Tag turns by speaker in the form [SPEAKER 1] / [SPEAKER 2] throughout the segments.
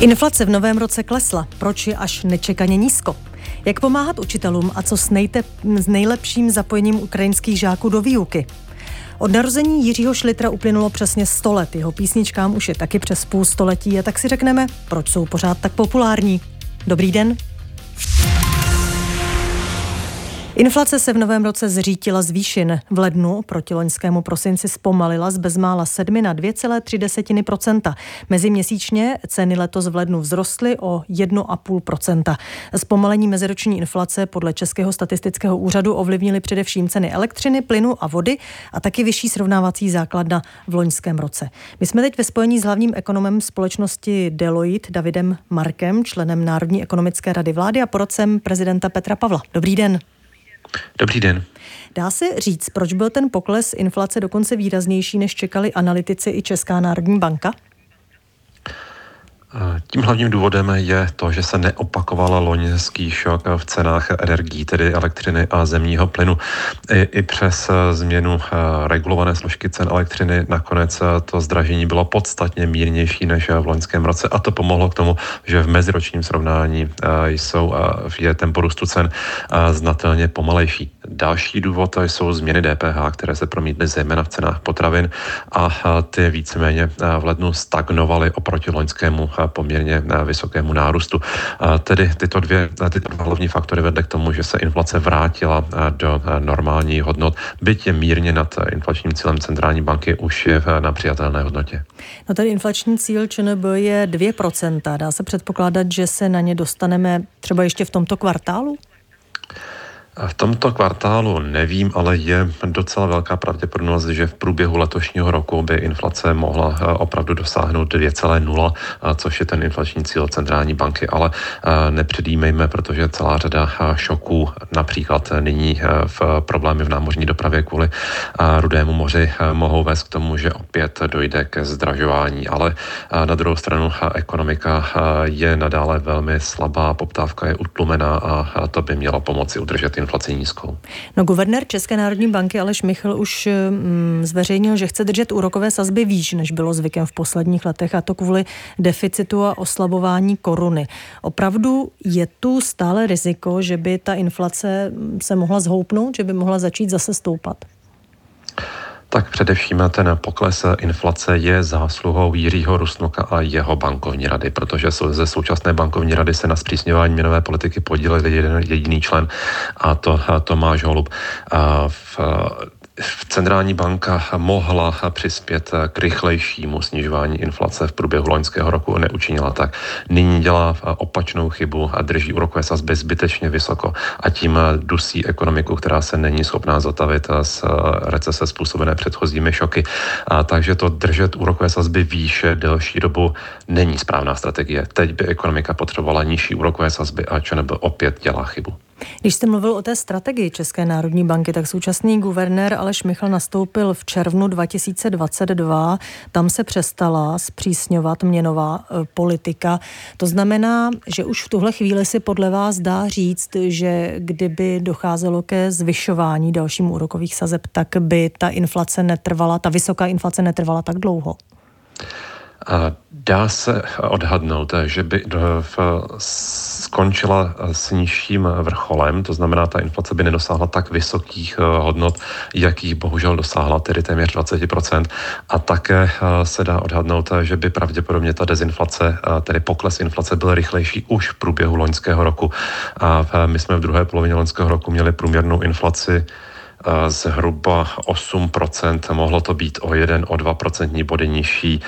[SPEAKER 1] Inflace v novém roce klesla. Proč je až nečekaně nízko? Jak pomáhat učitelům a co s, nejte, s nejlepším zapojením ukrajinských žáků do výuky? Od narození Jiřího Šlitra uplynulo přesně 100 let. Jeho písničkám už je taky přes půl století a tak si řekneme, proč jsou pořád tak populární. Dobrý den. Inflace se v novém roce zřítila z výšin. V lednu proti loňskému prosinci zpomalila z bezmála 7 na 2,3% Meziměsíčně ceny letos v lednu vzrostly o 1,5% Zpomalení meziroční inflace podle Českého statistického úřadu ovlivnily především ceny elektřiny, plynu a vody a taky vyšší srovnávací základna v loňském roce. My jsme teď ve spojení s hlavním ekonomem společnosti Deloitte Davidem Markem, členem Národní ekonomické rady vlády a porodcem prezidenta Petra Pavla. Dobrý den.
[SPEAKER 2] Dobrý den.
[SPEAKER 1] Dá se říct, proč byl ten pokles inflace dokonce výraznější, než čekali analytici i Česká národní banka?
[SPEAKER 2] Tím hlavním důvodem je to, že se neopakovala loňský šok v cenách energií, tedy elektřiny a zemního plynu. I, i přes změnu eh, regulované složky cen elektřiny nakonec eh, to zdražení bylo podstatně mírnější než v loňském roce a to pomohlo k tomu, že v meziročním srovnání eh, jsou, je tempo růstu cen znatelně pomalejší. Další důvod jsou změny DPH, které se promítly zejména v cenách potravin a ty víceméně v lednu stagnovaly oproti loňskému poměrně vysokému nárůstu. Tedy tyto, dvě, tyto dva hlavní faktory vedly k tomu, že se inflace vrátila do normální hodnot, byť je mírně nad inflačním cílem centrální banky, už je na přijatelné hodnotě.
[SPEAKER 1] No ten inflační cíl ČNB je 2%. Dá se předpokládat, že se na ně dostaneme třeba ještě v tomto kvartálu?
[SPEAKER 2] V tomto kvartálu nevím, ale je docela velká pravděpodobnost, že v průběhu letošního roku by inflace mohla eh, opravdu dosáhnout 2,0, eh, což je ten inflační cíl centrální banky, ale eh, nepředjímejme, protože celá řada šoků, například nyní v problémy v námořní dopravě kvůli Rudému moři, mohou vést k tomu, že opět dojde ke zdražování, ale na druhou stranu ekonomika je nadále velmi slabá, poptávka je utlumená a to by mělo pomoci udržet inflaci nízkou.
[SPEAKER 1] No, guvernér České národní banky Aleš Michl už mm, zveřejnil, že chce držet úrokové sazby výš, než bylo zvykem v posledních letech, a to kvůli deficitu a oslabování koruny. Opravdu je tu stále riziko, že by ta inflace mm, se mohla zhoupnout, že by mohla začít zase stoupat?
[SPEAKER 2] Tak především ten pokles inflace je zásluhou Jiřího Rusnoka a jeho bankovní rady, protože ze současné bankovní rady se na zpřísňování měnové politiky podílel jeden jediný člen a to Tomáš Holub. A v centrální banka mohla přispět k rychlejšímu snižování inflace v průběhu loňského roku, neučinila tak. Nyní dělá opačnou chybu a drží úrokové sazby zbytečně vysoko a tím dusí ekonomiku, která se není schopná zotavit z recese způsobené předchozími šoky. A takže to držet úrokové sazby výše delší dobu není správná strategie. Teď by ekonomika potřebovala nižší úrokové sazby a ČNB opět dělá chybu.
[SPEAKER 1] Když jste mluvil o té strategii České národní banky, tak současný guvernér Aleš Michal nastoupil v červnu 2022. Tam se přestala zpřísňovat měnová e, politika. To znamená, že už v tuhle chvíli si podle vás dá říct, že kdyby docházelo ke zvyšování dalším úrokových sazeb, tak by ta inflace netrvala, ta vysoká inflace netrvala tak dlouho.
[SPEAKER 2] Dá se odhadnout, že by skončila s nižším vrcholem, to znamená, ta inflace by nedosáhla tak vysokých eh, hodnot, jakých bohužel dosáhla, tedy téměř 20%. A také eh, se dá odhadnout, že by pravděpodobně ta dezinflace, eh, tedy pokles inflace byl rychlejší už v průběhu loňského roku. A my jsme v druhé polovině loňského roku měli průměrnou inflaci zhruba 8%, mohlo to být o 1, o 2% body nižší,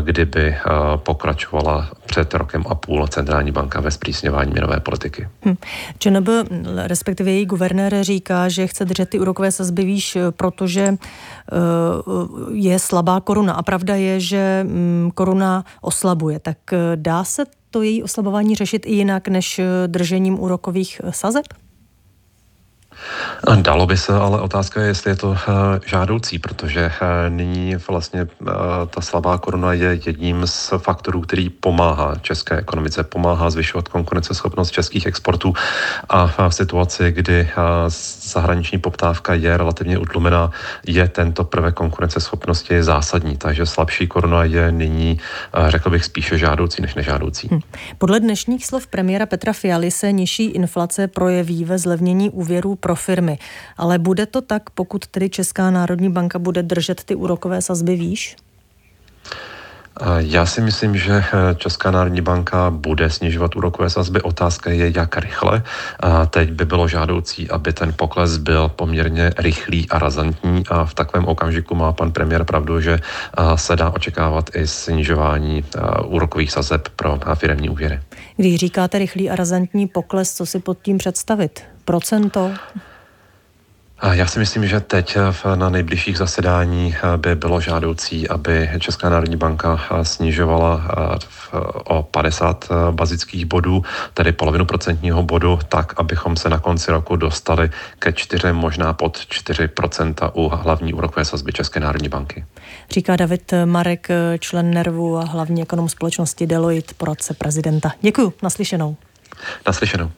[SPEAKER 2] kdyby pokračovala před rokem a půl centrální banka ve zpřísňování měnové politiky. Hm.
[SPEAKER 1] ČNB, respektive její guvernér, říká, že chce držet ty úrokové sazby výš, protože je slabá koruna. A pravda je, že hm, koruna oslabuje. Tak dá se to její oslabování řešit i jinak než držením úrokových sazeb?
[SPEAKER 2] Dalo by se, ale otázka je, jestli je to eh, žádoucí, protože eh, nyní vlastně eh, ta slabá koruna je jedním z faktorů, který pomáhá české ekonomice, pomáhá zvyšovat konkurenceschopnost českých exportů a v situaci, kdy zahraniční poptávka je relativně utlumená, je tento prvek konkurenceschopnosti zásadní. Takže slabší koruna je nyní, řekl bych, spíše žádoucí než nežádoucí. Hm.
[SPEAKER 1] Podle dnešních slov premiéra Petra Fialy se nižší inflace projeví ve zlevnění úvěrů pro firmy. Ale bude to tak, pokud tedy Česká národní banka bude držet ty úrokové sazby výš?
[SPEAKER 2] Já si myslím, že eh, Česká národní banka bude snižovat úrokové sazby. Otázka je, jak rychle. Teď by bylo žádoucí, aby ten pokles byl poměrně rychlý a razantní a v takovém okamžiku má pan premiér pravdu, že se dá očekávat i snižování úrokových sazeb pro firmní úvěry.
[SPEAKER 1] Když říkáte rychlý a razantní pokles, co si pod tím představit? Procento?
[SPEAKER 2] Já si myslím, že teď na nejbližších zasedání by bylo žádoucí, aby Česká národní banka snižovala o 50 bazických bodů, tedy polovinu procentního bodu, tak, abychom se na konci roku dostali ke 4, možná pod 4% u hlavní úrokové sazby České národní banky.
[SPEAKER 1] Říká David Marek, člen Nervu a hlavní ekonom společnosti Deloitte, poradce prezidenta. Děkuji, naslyšenou.
[SPEAKER 2] Naslyšenou.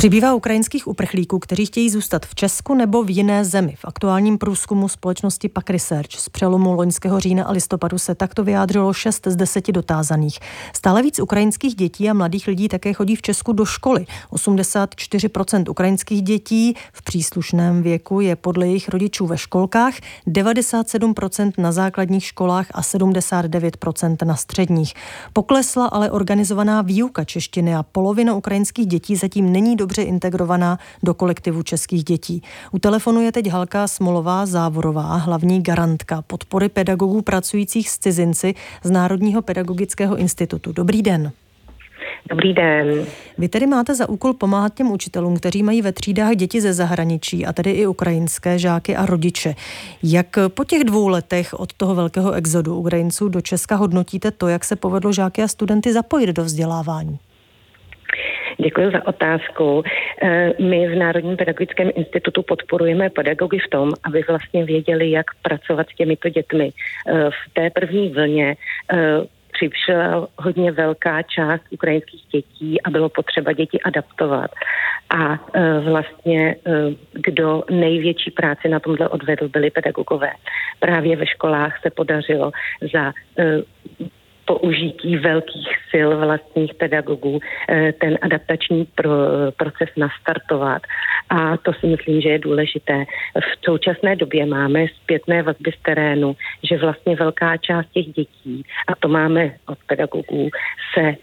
[SPEAKER 1] Přibývá ukrajinských uprchlíků, kteří chtějí zůstat v Česku nebo v jiné zemi. V aktuálním průzkumu společnosti PAK Research z přelomu loňského října a listopadu se takto vyjádřilo 6 z 10 dotázaných. Stále víc ukrajinských dětí a mladých lidí také chodí v Česku do školy. 84% ukrajinských dětí v příslušném věku je podle jejich rodičů ve školkách, 97% na základních školách a 79% na středních. Poklesla ale organizovaná výuka češtiny a polovina ukrajinských dětí zatím není dobře dobře integrovaná do kolektivu českých dětí. U telefonu je teď Halka Smolová Závorová, hlavní garantka podpory pedagogů pracujících s cizinci z Národního pedagogického institutu. Dobrý den.
[SPEAKER 3] Dobrý den.
[SPEAKER 1] Vy tedy máte za úkol pomáhat těm učitelům, kteří mají ve třídách děti ze zahraničí, a tedy i ukrajinské žáky a rodiče. Jak po těch dvou letech od toho velkého exodu Ukrajinců do Česka hodnotíte to, jak se povedlo žáky a studenty zapojit do vzdělávání?
[SPEAKER 3] Děkuji za otázku. Eh, my v Národním pedagogickém institutu podporujeme pedagogy v tom, aby vlastně věděli, jak pracovat s těmito dětmi. Eh, v té první vlně eh, přišla hodně velká část ukrajinských dětí a bylo potřeba děti adaptovat. A vlastně kdo největší práci na tomhle odvedl, byli pedagogové. Právě ve školách se podařilo za použití velkých sil vlastních pedagogů eh, ten adaptační pro, proces nastartovat. A to si myslím, že je důležité. V současné době máme zpětné vazby z terénu, že vlastně velká část těch dětí, a to máme od pedagogů, se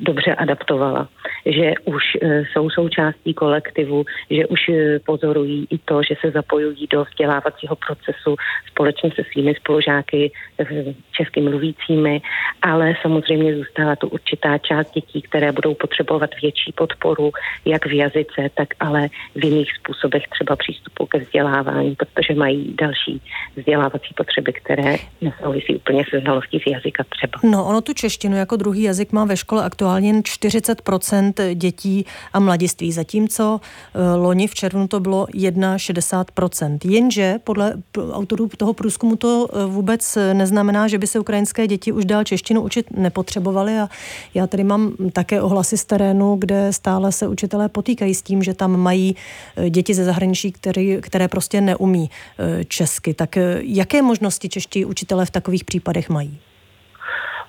[SPEAKER 3] dobře adaptovala, že už e, jsou součástí kolektivu, že už e, pozorují i to, že se zapojují do vzdělávacího procesu společně se svými spolužáky e, česky mluvícími, ale samozřejmě zůstává tu určitá část dětí, které budou potřebovat větší podporu, jak v jazyce, tak ale v jiných způsobech třeba přístupu ke vzdělávání, protože mají další vzdělávací potřeby, které nesouvisí úplně se znalostí z jazyka třeba.
[SPEAKER 1] No, ono tu češtinu jako druhý jazyk má ve škole škole aktuálně jen 40% dětí a mladiství, zatímco eh, loni v červnu to bylo 61 Jenže podle autorů toho průzkumu to eh, vůbec neznamená, že by se ukrajinské děti už dál češtinu učit nepotřebovaly a já tady mám také ohlasy z terénu, kde stále se učitelé potýkají s tím, že tam mají eh, děti ze zahraničí, které, které prostě neumí česky. Tak jaké možnosti čeští učitelé v takových případech mají?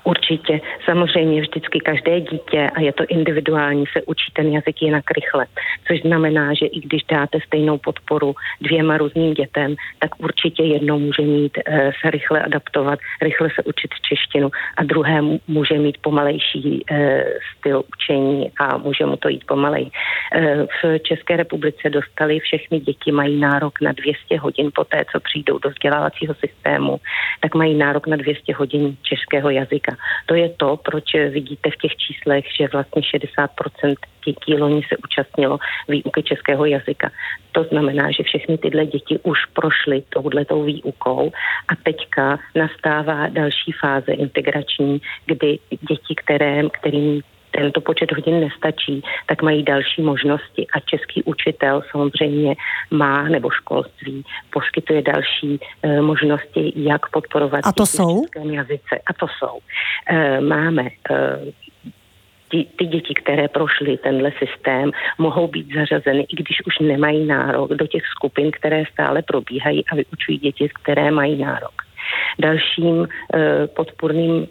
[SPEAKER 3] Určitě, samozřejmě vždycky každé dítě, a je to individuální, se učí ten jazyk jinak rychle. Což znamená, že i když dáte stejnou podporu dvěma různým dětem, tak určitě jedno může mít e, se rychle adaptovat, rychle se učit češtinu a druhé může mít pomalejší e, styl učení a může mu to jít pomalej. E, v České republice dostali všechny děti, mají nárok na 200 hodin po té, co přijdou do vzdělávacího systému, tak mají nárok na 200 hodin českého jazyka. To je to, proč vidíte v těch číslech, že vlastně 60% dětí loni se účastnilo výuky českého jazyka. To znamená, že všechny tyhle děti už prošly touhletou výukou a teďka nastává další fáze integrační, kdy děti, které, kterým tento počet hodin nestačí, tak mají další možnosti a český učitel samozřejmě má, nebo školství poskytuje další e, možnosti, jak podporovat
[SPEAKER 1] a to jsou?
[SPEAKER 3] jazyce. A to jsou. E, máme e, ty, ty děti, které prošly tenhle systém, mohou být zařazeny, i když už nemají nárok do těch skupin, které stále probíhají a vyučují děti, které mají nárok. Dalším uh, podpůrným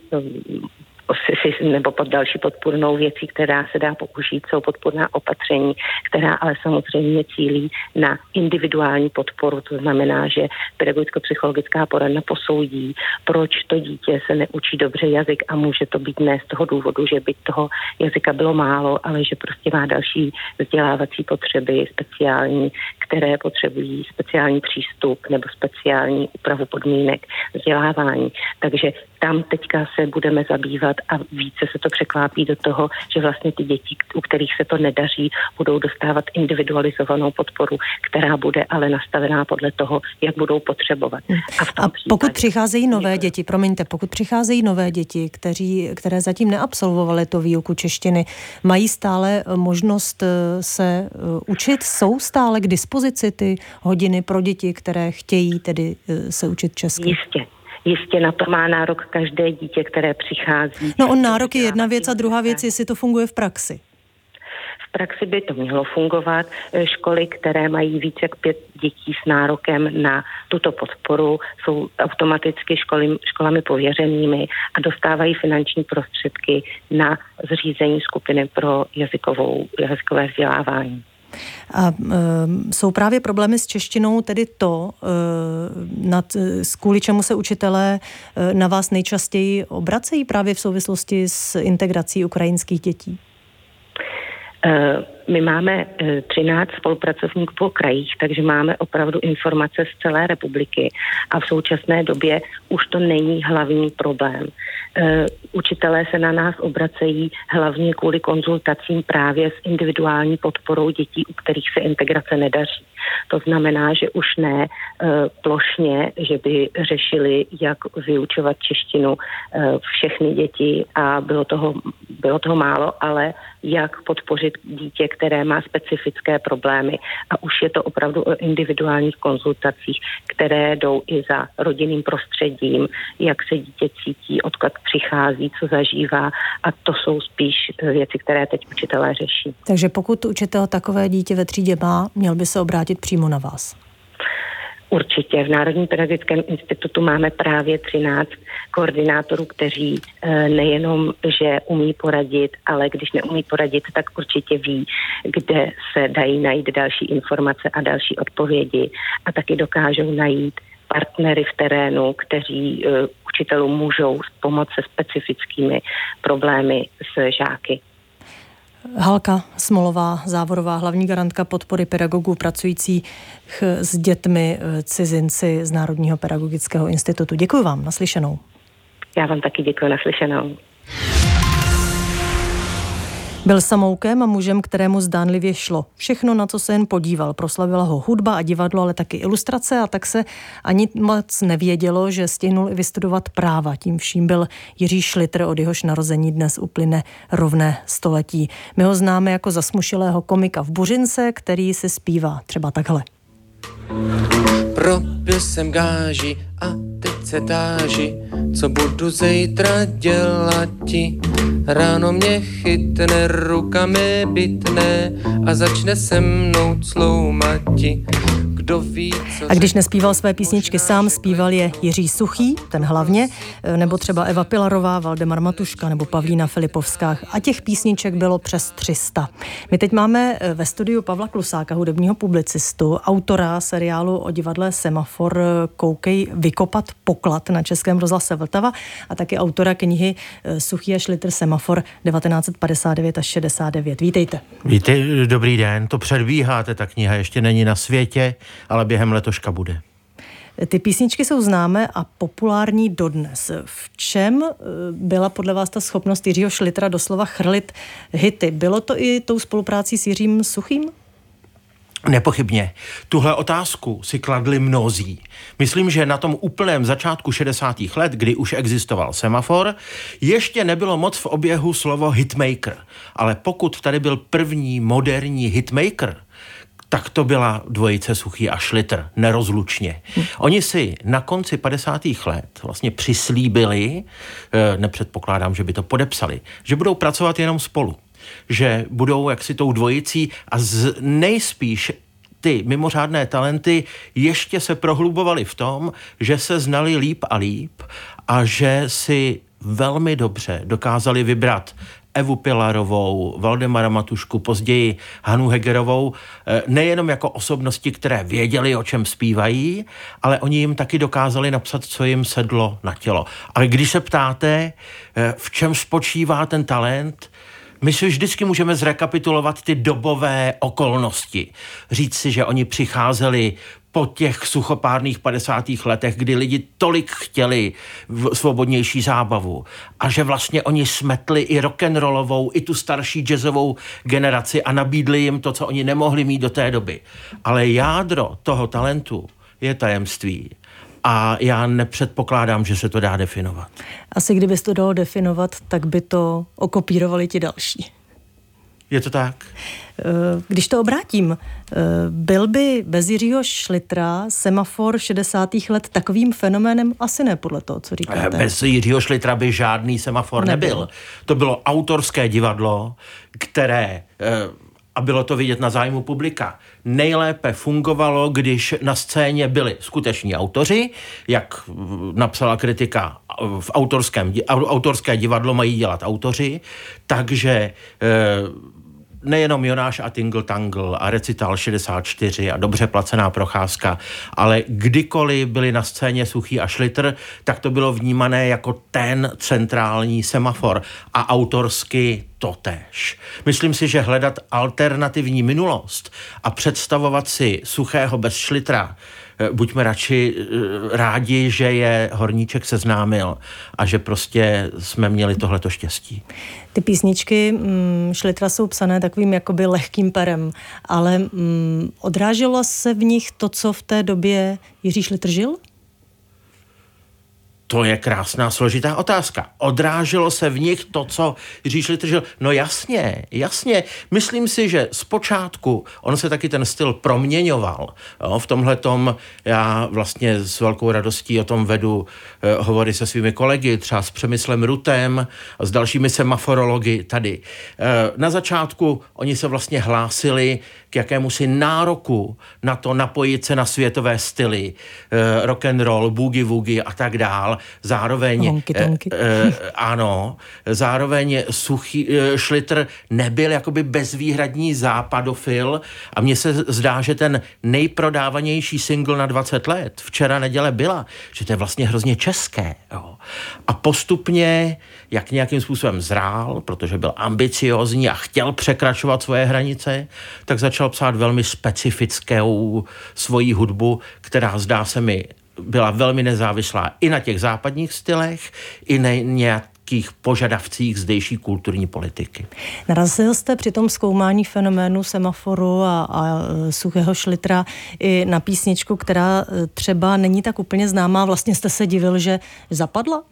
[SPEAKER 3] nebo pod další podpůrnou věcí, která se dá použít, jsou podpůrná opatření, která ale samozřejmě cílí na individuální podporu. To znamená, že pedagogicko-psychologická poradna posoudí, proč to dítě se neučí dobře jazyk a může to být ne z toho důvodu, že by toho jazyka bylo málo, ale že prostě má další vzdělávací potřeby speciální, které potřebují speciální přístup nebo speciální úpravu podmínek vzdělávání. Takže tam teďka se budeme zabývat a více se to překlápí do toho, že vlastně ty děti, u kterých se to nedaří, budou dostávat individualizovanou podporu, která bude ale nastavená podle toho, jak budou potřebovat.
[SPEAKER 1] A, v tom a pokud přicházejí nové děti, promiňte, pokud přicházejí nové děti, kteří, které zatím neabsolvovaly to výuku češtiny, mají stále možnost eh, se eh, učit, jsou stále k dispozici ty hodiny pro děti, které chtějí tedy eh, se učit česky?
[SPEAKER 3] Jistě, Jistě na to má nárok každé dítě, které přichází.
[SPEAKER 1] No on nárok je jedna věc a druhá věc, jestli to funguje v praxi.
[SPEAKER 3] V praxi by to mělo fungovat. E, školy, které mají více jak pět dětí s nárokem na tuto podporu, jsou automaticky školy, školami pověřenými a dostávají finanční prostředky na zřízení skupiny pro jazykovou, jazykové vzdělávání.
[SPEAKER 1] A e, jsou právě problémy s češtinou tedy to, e, nad, kvůli čemu se učitelé e, na vás nejčastěji obracejí právě v souvislosti s integrací ukrajinských dětí?
[SPEAKER 3] E, my máme 13 eh, spolupracovníků po krajích, takže máme opravdu informace z celé republiky a v současné době už to není hlavní problém. Eh, učitelé se na nás obracejí hlavně kvůli konzultacím právě s individuální podporou dětí, u kterých se integrace nedaří. To znamená, že už ne eh, plošně, že by řešili, jak vyučovat češtinu všechny děti a bylo toho, bylo toho málo, ale jak podpořit dítě, které má specifické problémy a už je to opravdu o individuálních konzultacích, které jdou i za rodinným prostředím, jak se dítě cítí, odkud přichází, co zažívá a to jsou spíš věci, které teď učitelé řeší.
[SPEAKER 1] Takže pokud učitel takové dítě ve třídě má, měl by se obrátit přímo na vás.
[SPEAKER 3] Určitě. V Národním pedagogickém institutu máme právě 13 koordinátorů, kteří eh, nejenom, že umí poradit, ale když neumí poradit, tak určitě ví, kde se dají najít další informace a další odpovědi a taky dokážou najít partnery v terénu, kteří uh, učitelům můžou pomoct se specifickými problémy s žáky.
[SPEAKER 1] Halka Smolová, závorová hlavní garantka podpory pedagogů pracujících s dětmi eh, cizinci z Národního pedagogického institutu. Děkuji vám, naslyšenou.
[SPEAKER 3] Já vám taky děkuji, naslyšenou.
[SPEAKER 1] Byl samoukem a mužem, kterému zdánlivě šlo. Všechno, na co se jen podíval. Proslavila ho hudba a divadlo, ale taky ilustrace a tak se ani moc nevědělo, že stihnul i vystudovat práva. Tím vším byl Jiří Šlitr, od jehož narození dnes uplyne rovné století. My ho známe jako zasmušilého komika v Buřince, který se zpívá třeba takhle. Propil jsem gáži a teď se táži, co budu zítra dělat ti. Ráno mě chytne rukami bytné a začne se mnou cloumati. Kdo ví, co a když nespíval své písničky sám, zpíval je Jiří Suchý, ten hlavně, nebo třeba Eva Pilarová, Valdemar Matuška nebo Pavlína Filipovská. A těch písniček bylo přes 300. My teď máme eh, ve studiu Pavla Klusáka, hudebního publicistu, autora seriálu o divadle Semafor eh, Koukej vykopat poklad na Českém rozhlase Vltava a taky autora knihy Suchý a šlitr Semafor 1959 až 69. Vítejte.
[SPEAKER 4] Víte, dobrý den, to předbíháte, ta kniha ještě není na světě, ale během letoška bude.
[SPEAKER 1] Ty písničky jsou známé a populární dodnes. V čem eh, byla podle vás ta schopnost Jiřího Šlitra doslova chrlit hity? Bylo to i tou spoluprácí s Jiřím Suchým?
[SPEAKER 4] Nepochybně. Tuhle otázku si kladli mnozí. Myslím, že na tom úplném začátku 60. let, kdy už existoval semafor, ještě nebylo moc v oběhu slovo hitmaker. Ale pokud tady byl první moderní hitmaker, tak to byla dvojice Suchý a Šlitr, nerozlučně. Oni si na konci 50. let vlastně přislíbili, eh, nepředpokládám, že by to podepsali, že budou pracovat jenom spolu že budou jaksi tou dvojicí a z, nejspíš ty mimořádné talenty ještě se prohlubovaly v tom, že se znali líp a líp a že si velmi dobře dokázali vybrat Evu Pilarovou, Valdemara Matušku, později Hanu Hegerovou, eh, nejenom jako osobnosti, které věděli, o čem zpívají, ale oni jim taky dokázali napsat, co jim sedlo na tělo. Ale když se ptáte, eh, v čem spočívá ten talent, my si vždycky můžeme zrekapitulovat ty dobové okolnosti. Říct si, že oni přicházeli po těch suchopárných 50. letech, kdy lidi tolik chtěli svobodnější zábavu a že vlastně oni smetli i rock'n'rollovou, i tu starší jazzovou generaci a nabídli jim to, co oni nemohli mít do té doby. Ale jádro toho talentu je tajemství a já nepředpokládám, že se to dá definovat.
[SPEAKER 1] Asi kdyby to dalo definovat, tak by to okopírovali ti další.
[SPEAKER 4] Je to tak?
[SPEAKER 1] Eh, když to obrátím, eh, byl by bez Jiřího Šlitra semafor 60. let takovým fenoménem? Asi ne, podle toho, co říkáte.
[SPEAKER 4] Eh, bez Jiřího Šlitra by žádný semafor nebyl. nebyl. To bylo autorské divadlo, které a bylo to vidět na zájmu publika. Nejlépe fungovalo, když na scéně byli skuteční autoři, jak napsala kritika v autorském, autorské divadlo mají dělat autoři, takže nejenom Jonáš a Tingle Tangle a recital 64 a dobře placená procházka, ale kdykoliv byli na scéně Suchý a Šlitr, tak to bylo vnímané jako ten centrální semafor a autorsky totéž. Myslím si, že hledat alternativní minulost a představovat si Suchého bez Šlitra buďme radši eh, rádi, že je Horníček seznámil a že prostě jsme měli tohleto štěstí.
[SPEAKER 1] Ty písničky mm, Šlitra jsou psané takovým jakoby lehkým perem, ale mm, odráželo se v nich to, co v té době Jiří Šlitr žil?
[SPEAKER 4] To je krásná, složitá otázka. Odráželo se v nich to, co Jiří Šlitr žil? No jasně, jasně. Myslím si, že zpočátku on se taky ten styl proměňoval. Jo, v tomhle tom já vlastně s velkou radostí o tom vedu eh, hovory se svými kolegy, třeba s Přemyslem Rutem a s dalšími semaforology tady. Eh, na začátku oni se vlastně hlásili k jakému si nároku na to napojit se na světové styly, eh, rock and roll, boogie woogie a tak dál. Zároveň,
[SPEAKER 1] honky, tonky.
[SPEAKER 4] Eh, eh, ano, zároveň suchý, eh, Schlitter nebyl jakoby bezvýhradní západofil a mně se zdá, že ten nejprodávanější single na 20 let, včera neděle byla, že to je vlastně hrozně české. Jo. A postupně, jak nějakým způsobem zrál, protože byl ambiciozní a chtěl překračovat svoje hranice, tak začal psát velmi specifickou svoji hudbu, která zdá se mi byla velmi nezávislá i na těch západních stylech, i na nějakých požadavcích zdejší kulturní politiky.
[SPEAKER 1] Narazil jste při tom zkoumání fenoménu semaforu a, a e, suchého šlitra i na písničku, která e, třeba není tak úplně známá. Vlastně jste se divil, že zapadla?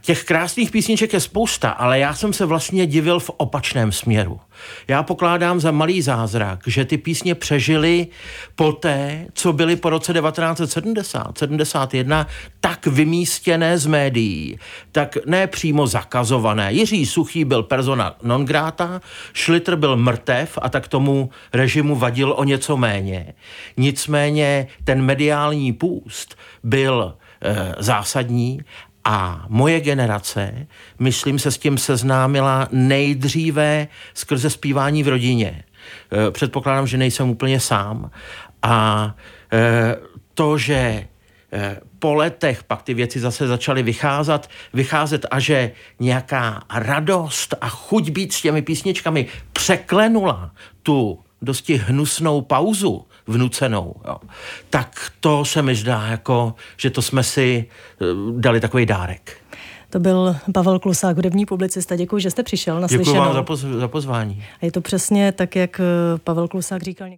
[SPEAKER 4] Těch krásných písniček je spousta, ale já jsem se vlastně divil v opačném směru. Já pokládám za malý zázrak, že ty písně přežily poté, co byly po roce 1970, 71 tak vymístěné z médií, tak ne přímo zakazované. Jiří Suchý byl persona non grata, Schlitter byl mrtev a tak tomu režimu vadil o něco méně. Nicméně ten mediální půst byl e, zásadní a moje generace, myslím, se s tím seznámila nejdříve skrze zpívání v rodině. E, předpokládám, že nejsem úplně sám. A e, to, že e, po letech pak ty věci zase začaly vycházet, vycházet a že nějaká radost a chuť být s těmi písničkami překlenula tu dosti hnusnou pauzu vnucenou, jo. tak to se mi zdá, jako, že to jsme si eh, dali takový dárek.
[SPEAKER 1] To byl Pavel Klusák, hudební publicista. Děkuji, že jste přišel na
[SPEAKER 4] Děkuji vám za, poz, za pozvání.
[SPEAKER 1] A je to přesně tak, jak Pavel Klusák říkal.